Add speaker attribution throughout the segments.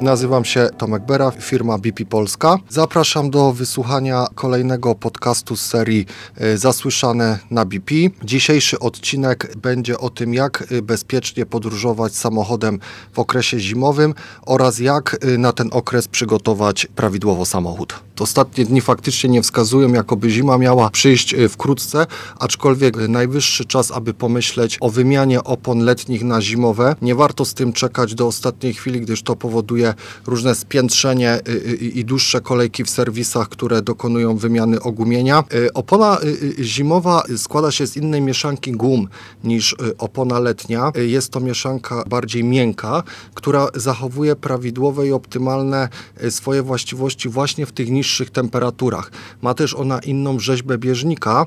Speaker 1: Nazywam się Tomek Bera, firma BP Polska. Zapraszam do wysłuchania kolejnego podcastu z serii e, Zasłyszane na BP. Dzisiejszy odcinek będzie o tym, jak e, bezpiecznie podróżować samochodem w okresie zimowym oraz jak e, na ten okres przygotować prawidłowo samochód. Ostatnie dni faktycznie nie wskazują, jakoby zima miała przyjść wkrótce, aczkolwiek najwyższy czas, aby pomyśleć o wymianie opon letnich na zimowe. Nie warto z tym czekać do ostatniej chwili, gdyż to powoduje różne spiętrzenie y, y, i dłuższe kolejki w serwisach, które dokonują wymiany ogumienia. Y, opona zimowa składa się z innej mieszanki gum niż opona letnia. Jest to mieszanka bardziej miękka, która zachowuje prawidłowe i optymalne swoje właściwości właśnie w tych niższych temperaturach. Ma też ona inną rzeźbę bieżnika,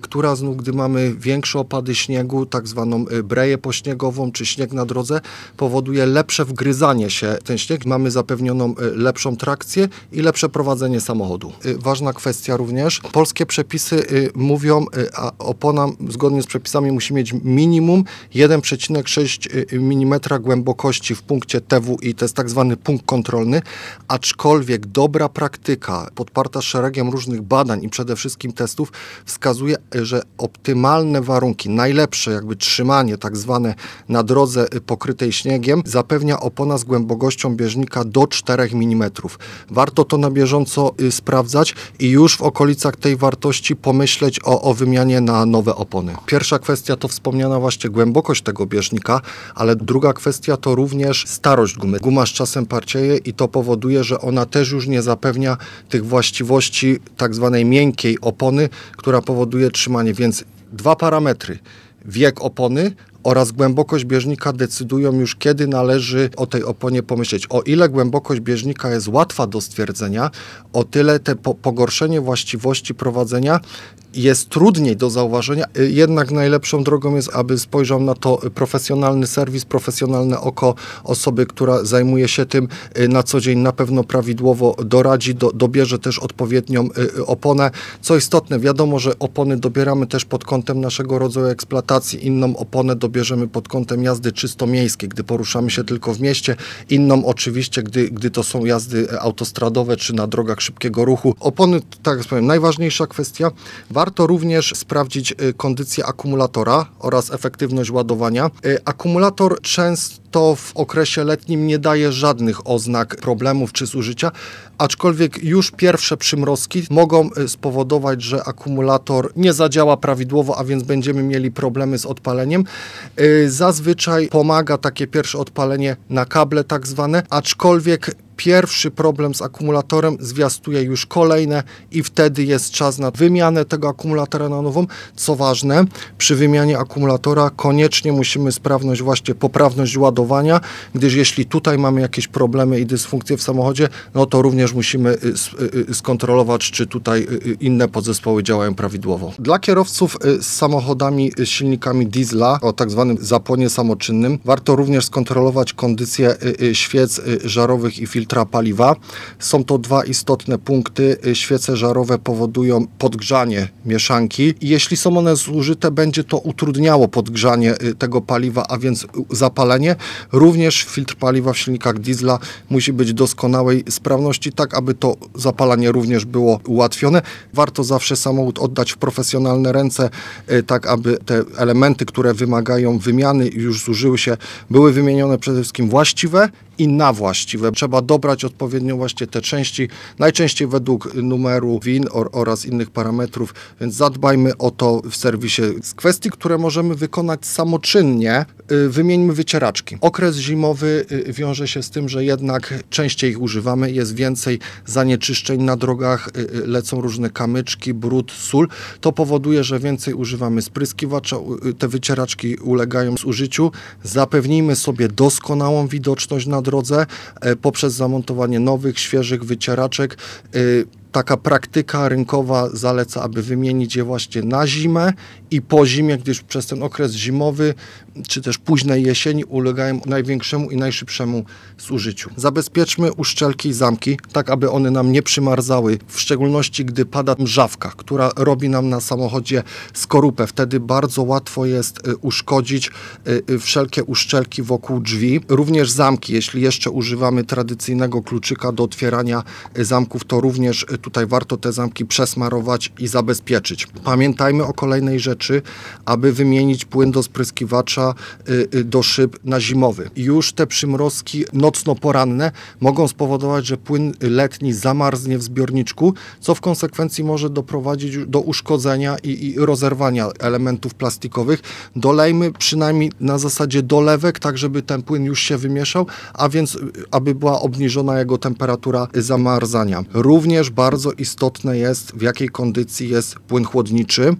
Speaker 1: która znów, gdy mamy większe opady śniegu, tak zwaną breję pośniegową czy śnieg na drodze, powoduje lepsze wgryzanie się w ten Mamy zapewnioną e, lepszą trakcję i lepsze prowadzenie samochodu. E, ważna kwestia również, polskie przepisy e, mówią, a opona zgodnie z przepisami musi mieć minimum 1,6 mm głębokości w punkcie TWI, to jest tak zwany punkt kontrolny, aczkolwiek dobra praktyka podparta szeregiem różnych badań i przede wszystkim testów wskazuje, że optymalne warunki, najlepsze jakby trzymanie tak zwane na drodze pokrytej śniegiem zapewnia opona z głębokością bieżnika do 4 mm. Warto to na bieżąco y, sprawdzać i już w okolicach tej wartości pomyśleć o, o wymianie na nowe opony. Pierwsza kwestia to wspomniana właśnie głębokość tego bieżnika, ale druga kwestia to również starość gumy. Guma z czasem parcieje i to powoduje, że ona też już nie zapewnia tych właściwości tak zwanej miękkiej opony, która powoduje trzymanie, więc dwa parametry wiek opony oraz głębokość bieżnika decydują już, kiedy należy o tej oponie pomyśleć. O ile głębokość bieżnika jest łatwa do stwierdzenia, o tyle te po pogorszenie właściwości prowadzenia jest trudniej do zauważenia, y, jednak najlepszą drogą jest, aby spojrzał na to profesjonalny serwis, profesjonalne oko osoby, która zajmuje się tym y, na co dzień, na pewno prawidłowo doradzi, do, dobierze też odpowiednią y, oponę. Co istotne, wiadomo, że opony dobieramy też pod kątem naszego rodzaju eksploatacji, inną oponę dobierzemy pod kątem jazdy czysto miejskiej, gdy poruszamy się tylko w mieście, inną oczywiście, gdy, gdy to są jazdy autostradowe czy na drogach szybkiego ruchu. Opony, tak jak powiem, najważniejsza kwestia. Warto również sprawdzić y, kondycję akumulatora oraz efektywność ładowania. Y, akumulator często w okresie letnim nie daje żadnych oznak problemów czy zużycia, aczkolwiek już pierwsze przymrozki mogą y, spowodować, że akumulator nie zadziała prawidłowo, a więc będziemy mieli problemy z odpaleniem. Zazwyczaj pomaga takie pierwsze odpalenie na kable tak zwane, aczkolwiek pierwszy problem z akumulatorem zwiastuje już kolejne i wtedy jest czas na wymianę tego akumulatora na nową. Co ważne, przy wymianie akumulatora koniecznie musimy sprawność właśnie poprawność ładowania, gdyż jeśli tutaj mamy jakieś problemy i dysfunkcje w samochodzie, no to również musimy y, y, y, skontrolować, czy tutaj inne podzespoły działają prawidłowo. Dla kierowców z samochodami z silnikami diesla o tak zwanym zapłonie samoczynnym warto również skontrolować kondycję świec żarowych i filtrów filtra paliwa. Są to dwa istotne punkty. Świece żarowe powodują podgrzanie mieszanki jeśli są one zużyte, będzie to utrudniało podgrzanie y, tego paliwa, a więc zapalenie. Również filtr paliwa w silnikach diesla musi być doskonałej sprawności, tak aby to zapalanie również było ułatwione. Warto zawsze samochód oddać w profesjonalne ręce, y, tak aby te elementy, które wymagają wymiany już zużyły się, były wymienione przede wszystkim właściwe i na właściwe. Trzeba dobrać odpowiednio właśnie te części, najczęściej według numeru WIN or, oraz innych parametrów, więc zadbajmy o to w serwisie. Z kwestii, które możemy wykonać samoczynnie, y, wymieńmy wycieraczki. Okres zimowy y, wiąże się z tym, że jednak częściej ich używamy, jest więcej zanieczyszczeń na drogach, y, lecą różne kamyczki, brud, sól. To powoduje, że więcej używamy spryskiwacza, te wycieraczki ulegają zużyciu. Zapewnijmy sobie doskonałą widoczność na drodze e, poprzez zamontowanie nowych, świeżych wycieraczek e, taka praktyka rynkowa zaleca, aby wymienić je właśnie na zimę i po zimie, gdyż przez ten okres zimowy czy też późnej jesieni ulegają największemu i najszybszemu zużyciu. Zabezpieczmy uszczelki i zamki, tak aby one nam nie przymarzały, w szczególności gdy pada mrzawka, która robi nam na samochodzie skorupę. Wtedy bardzo łatwo jest y, uszkodzić y, y, wszelkie uszczelki wokół drzwi. Również zamki, jeśli jeszcze używamy tradycyjnego kluczyka do otwierania zamków, to również tutaj warto te zamki przesmarować i zabezpieczyć. Pamiętajmy o kolejnej rzeczy, aby wymienić płyn do spryskiwacza do szyb na zimowy. Już te przymrozki nocno-poranne mogą spowodować, że płyn letni zamarznie w zbiorniczku, co w konsekwencji może doprowadzić do uszkodzenia i, i rozerwania elementów plastikowych. Dolejmy przynajmniej na zasadzie dolewek, tak żeby ten płyn już się wymieszał, a więc aby była obniżona jego temperatura zamarzania. Również bardzo istotne jest, w jakiej kondycji jest płyn chłodniczy.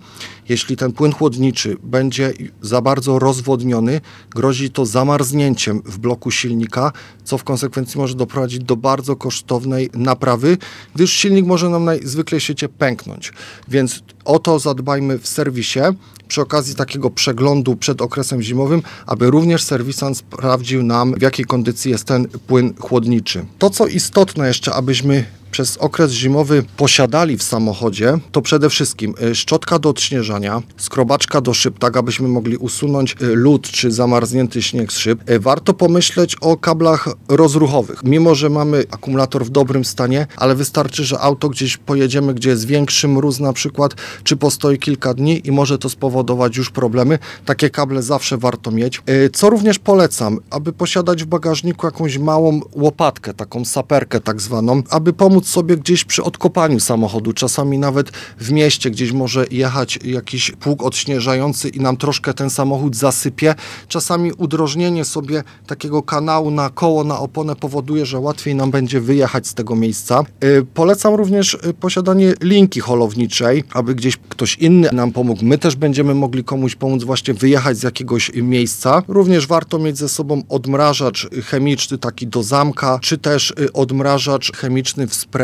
Speaker 1: Jeśli ten płyn chłodniczy będzie za bardzo rozwodniony, grozi to zamarznięciem w bloku silnika, co w konsekwencji może doprowadzić do bardzo kosztownej naprawy, gdyż silnik może nam najzwykle świecie pęknąć. Więc o to zadbajmy w serwisie przy okazji takiego przeglądu przed okresem zimowym, aby również serwisant sprawdził nam, w jakiej kondycji jest ten płyn chłodniczy. To, co istotne jeszcze, abyśmy przez okres zimowy posiadali w samochodzie, to przede wszystkim y, szczotka do odśnieżania, skrobaczka do szyb, tak abyśmy mogli usunąć y, lód czy zamarznięty śnieg z szyb. Y, warto pomyśleć o kablach rozruchowych. Mimo, że mamy akumulator w dobrym stanie, ale wystarczy, że auto gdzieś pojedziemy, gdzie jest większy mróz na przykład, czy postoi kilka dni i może to spowodować już problemy. Takie kable zawsze warto mieć. Co również polecam, aby posiadać w bagażniku jakąś małą łopatkę, taką saperkę tak zwaną, aby pomóc sobie gdzieś przy odkopaniu samochodu. Czasami nawet w mieście gdzieś może jechać jakiś pług odśnieżający i nam troszkę ten samochód zasypie. Czasami udrożnienie sobie takiego kanału na koło, na oponę powoduje, że łatwiej nam będzie wyjechać z tego miejsca. Yy, polecam również yy, posiadanie linki holowniczej, aby gdzieś ktoś inny nam pomógł. My też będziemy mogli komuś pomóc właśnie wyjechać z jakiegoś miejsca. Również warto mieć ze sobą odmrażacz chemiczny taki do zamka, czy też yy, odmrażacz chemiczny w sprawie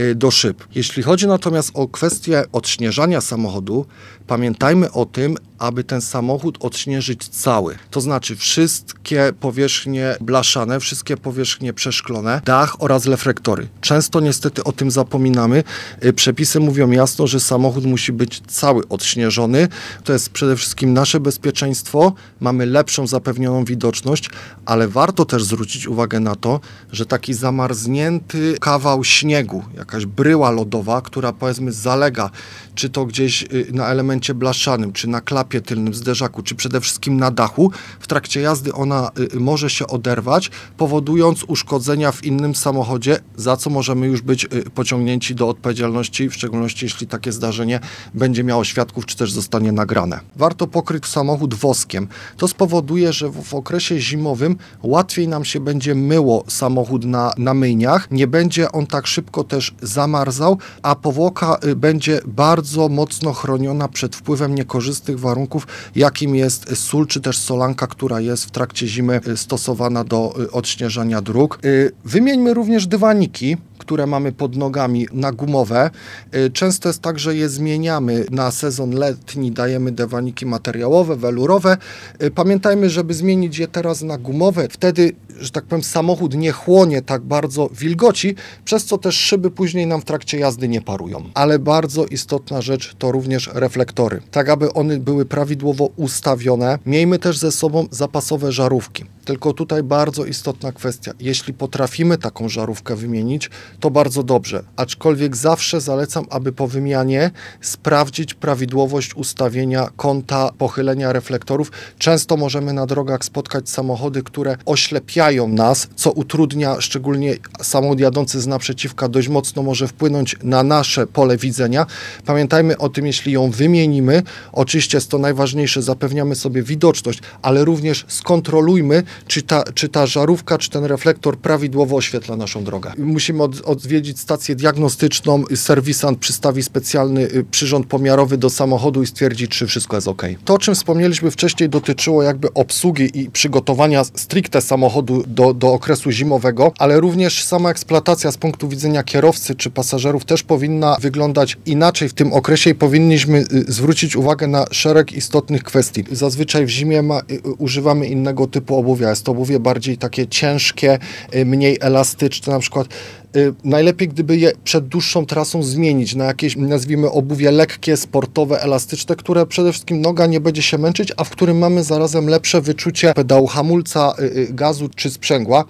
Speaker 1: y, do szyb. Jeśli chodzi natomiast o kwestię odśnieżania samochodu, pamiętajmy o tym, aby ten samochód odśnieżyć cały. To znaczy wszystkie powierzchnie blaszane, wszystkie powierzchnie przeszklone, dach oraz reflektory. Często niestety o tym zapominamy. Y, przepisy mówią jasno, że samochód musi być cały odśnieżony. To jest przede wszystkim nasze bezpieczeństwo. Mamy lepszą zapewnioną widoczność, ale warto też zwrócić uwagę na to, że taki zamarznięty kawał śniegu, jakaś bryła lodowa, która powiedzmy zalega, czy to gdzieś y, na elemencie blaszanym, czy na klapie tylnym zderzaku, czy przede wszystkim na dachu, w trakcie jazdy ona y, y, może się oderwać, powodując uszkodzenia w innym samochodzie, za co możemy już być pociągnięci do odpowiedzialności, w szczególności jeśli takie zdarzenie będzie miało świadków, czy też zostanie nagrane. Warto pokryć samochód woskiem. To spowoduje, że w okresie zimowym łatwiej nam się będzie myło samochód na, na myjniach, nie będzie on tak szybko też zamarzał, a powłoka będzie bardzo mocno chroniona przed wpływem niekorzystnych warunków jakim jest sól czy też solanka, która jest w trakcie zimy stosowana do y, odśnieżania dróg. Y, wymieńmy również dywaniki, które mamy pod nogami na gumowe. Często jest tak, że je zmieniamy na sezon letni, dajemy dywaniki materiałowe, welurowe. Pamiętajmy, żeby zmienić je teraz na gumowe, wtedy że tak powiem, samochód nie chłonie tak bardzo wilgoci, przez co też szyby później nam w trakcie jazdy nie parują. Ale bardzo istotna rzecz to również reflektory. Tak, aby one były prawidłowo ustawione, miejmy też ze sobą zapasowe żarówki. Tylko tutaj bardzo istotna kwestia. Jeśli potrafimy taką żarówkę wymienić, to bardzo dobrze. Aczkolwiek zawsze zalecam, aby po wymianie sprawdzić prawidłowość ustawienia kąta pochylenia reflektorów. Często możemy na drogach spotkać samochody, które oślepiają nas, co utrudnia szczególnie samochód jadący z naprzeciwka dość mocno może wpłynąć na nasze pole widzenia. Pamiętajmy o tym, jeśli ją wymienimy. Oczywiście jest to najważniejsze, zapewniamy sobie widoczność, ale również skontrolujmy, czy ta, czy ta żarówka, czy ten reflektor prawidłowo oświetla naszą drogę. Musimy od, odwiedzić stację diagnostyczną, serwisant przystawi specjalny y, przyrząd pomiarowy do samochodu i stwierdzi, czy wszystko jest ok. To, o czym wspomnieliśmy wcześniej, dotyczyło jakby obsługi i przygotowania stricte samochodu do, do okresu zimowego, ale również sama eksploatacja z punktu widzenia kierowcy czy pasażerów też powinna wyglądać inaczej w tym okresie i powinniśmy y, zwrócić uwagę na szereg istotnych kwestii. Zazwyczaj w zimie ma, y, używamy innego typu obuwia. Jest to obuwie bardziej takie ciężkie, mniej elastyczne, na przykład Y, najlepiej gdyby je przed dłuższą trasą zmienić na jakieś, nazwijmy, obuwie lekkie, sportowe, elastyczne, które przede wszystkim noga nie będzie się męczyć, a w którym mamy zarazem lepsze wyczucie pedału hamulca, y, y, gazu czy sprzęgła.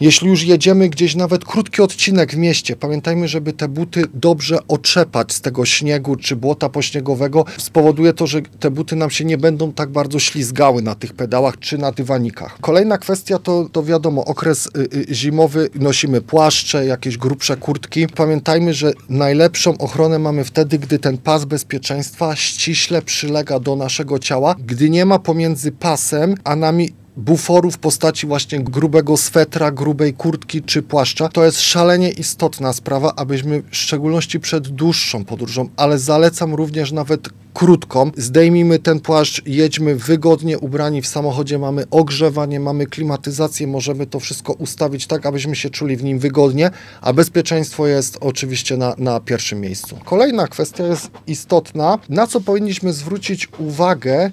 Speaker 1: Jeśli już jedziemy gdzieś nawet krótki odcinek w mieście, pamiętajmy, żeby te buty dobrze otrzepać z tego śniegu czy błota pośniegowego. Spowoduje to, że te buty nam się nie będą tak bardzo ślizgały na tych pedałach czy na dywanikach. Kolejna kwestia to, to wiadomo, okres y, y, zimowy, nosimy płaszcze, jakieś grubsze kurtki. Pamiętajmy, że najlepszą ochronę mamy wtedy, gdy ten pas bezpieczeństwa ściśle przylega do naszego ciała, gdy nie ma pomiędzy pasem a nami buforu w postaci właśnie grubego swetra, grubej kurtki czy płaszcza. To jest szalenie istotna sprawa, abyśmy w szczególności przed dłuższą podróżą, ale zalecam również nawet krótką. Zdejmijmy ten płaszcz, jedźmy wygodnie ubrani w samochodzie, mamy ogrzewanie, mamy klimatyzację, możemy to wszystko ustawić tak, abyśmy się czuli w nim wygodnie, a bezpieczeństwo jest oczywiście na, na pierwszym miejscu. Kolejna kwestia jest istotna, na co powinniśmy zwrócić uwagę,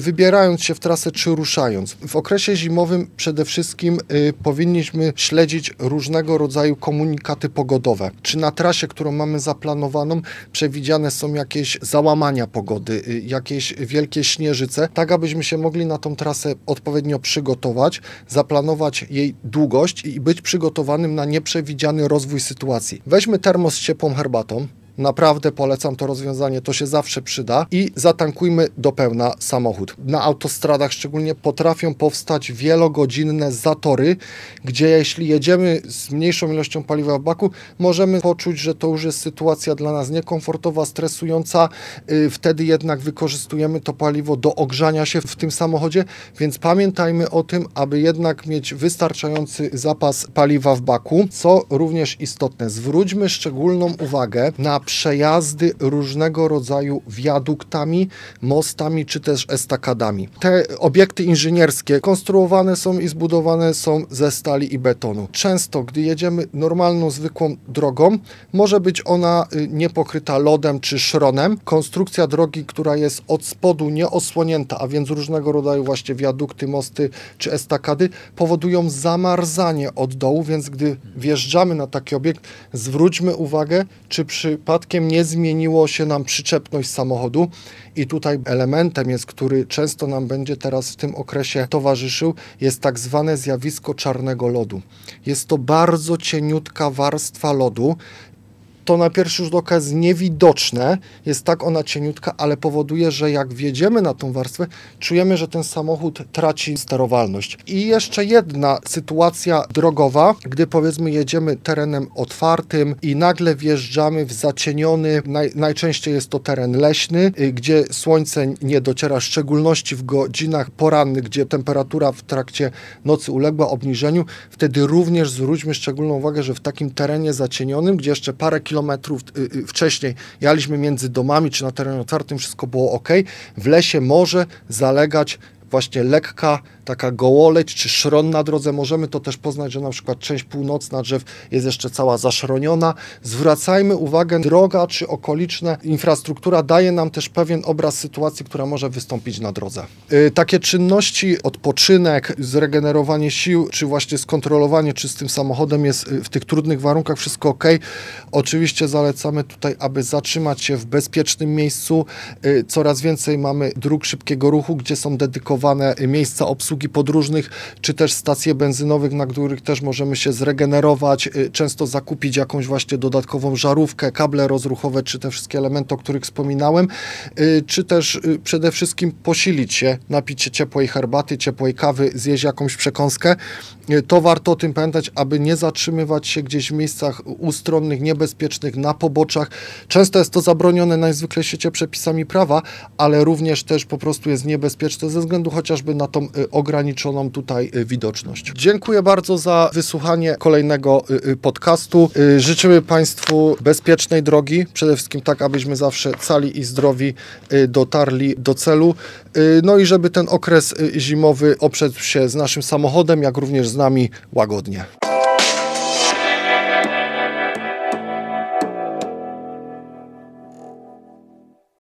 Speaker 1: wybierając się w trasę czy ruszając. W okresie zimowym przede wszystkim y, powinniśmy śledzić różnego rodzaju komunikaty pogodowe. Czy na trasie, którą mamy zaplanowaną, przewidziane są jakieś załamania pogody, y, jakieś wielkie śnieżyce, tak abyśmy się mogli na tą trasę odpowiednio przygotować, zaplanować jej długość i być przygotowanym na nieprzewidziany rozwój sytuacji. Weźmy termos z ciepłą herbatą, Naprawdę polecam to rozwiązanie, to się zawsze przyda i zatankujmy do pełna samochód. Na autostradach szczególnie potrafią powstać wielogodzinne zatory, gdzie jeśli jedziemy z mniejszą ilością paliwa w baku, możemy poczuć, że to już jest sytuacja dla nas niekomfortowa, stresująca. Y, wtedy jednak wykorzystujemy to paliwo do ogrzania się w tym samochodzie, więc pamiętajmy o tym, aby jednak mieć wystarczający zapas paliwa w baku, co również istotne. Zwróćmy szczególną uwagę na przejazdy różnego rodzaju wiaduktami, mostami czy też estakadami. Te obiekty inżynierskie konstruowane są i zbudowane są ze stali i betonu. Często, gdy jedziemy normalną, zwykłą drogą, może być ona y, niepokryta lodem czy szronem. Konstrukcja drogi, która jest od spodu nieosłonięta, a więc różnego rodzaju właśnie wiadukty, mosty czy estakady, powodują zamarzanie od dołu, więc gdy wjeżdżamy na taki obiekt, zwróćmy uwagę, czy przy przypadkiem nie zmieniło się nam przyczepność samochodu i tutaj elementem jest, który często nam będzie teraz w tym okresie towarzyszył, jest tak zwane zjawisko czarnego lodu. Jest to bardzo cieniutka warstwa lodu, to na pierwszy rzut oka jest niewidoczne, jest tak ona cieniutka, ale powoduje, że jak wjedziemy na tą warstwę, czujemy, że ten samochód traci sterowalność. I jeszcze jedna sytuacja drogowa, gdy powiedzmy jedziemy terenem otwartym i nagle wjeżdżamy w zacieniony, naj, najczęściej jest to teren leśny, y, gdzie słońce nie dociera, w szczególności w godzinach porannych, gdzie temperatura w trakcie nocy uległa obniżeniu, wtedy również zwróćmy szczególną uwagę, że w takim terenie zacienionym, gdzie jeszcze parę kilometrów kilometrów y, y, wcześniej jaliśmy między domami czy na terenie otwartym, wszystko było ok. W lesie może zalegać właśnie lekka taka gołoleć czy szron na drodze. Możemy to też poznać, że na przykład część północna drzew jest jeszcze cała zaszroniona. Zwracajmy uwagę, droga czy okoliczna infrastruktura daje nam też pewien obraz sytuacji, która może wystąpić na drodze. Yy, takie czynności, odpoczynek, zregenerowanie sił, czy właśnie skontrolowanie, czy z tym samochodem jest y, w tych trudnych warunkach wszystko ok. Oczywiście zalecamy tutaj, aby zatrzymać się w bezpiecznym miejscu. Yy, coraz więcej mamy dróg szybkiego ruchu, gdzie są dedykowane miejsca obsługi obsługi podróżnych, czy też stacje benzynowych, na których też możemy się zregenerować, y, często zakupić jakąś właśnie dodatkową żarówkę, kable rozruchowe, czy te wszystkie elementy, o których wspominałem, y, czy też y, przede wszystkim posilić się, napić się ciepłej herbaty, ciepłej kawy, zjeść jakąś przekąskę. To warto o tym pamiętać, aby nie zatrzymywać się gdzieś w miejscach ustronnych, niebezpiecznych, na poboczach. Często jest to zabronione najzwykle w świecie przepisami prawa, ale również też po prostu jest niebezpieczne ze względu chociażby na tą y, ograniczoną tutaj y, widoczność. Dziękuję bardzo za wysłuchanie kolejnego y, y, podcastu. Życzymy Państwu bezpiecznej drogi, przede wszystkim tak, abyśmy zawsze cali i zdrowi dotarli do celu. No i żeby ten okres zimowy oprzedł się z naszym samochodem, jak również z nami łagodnie.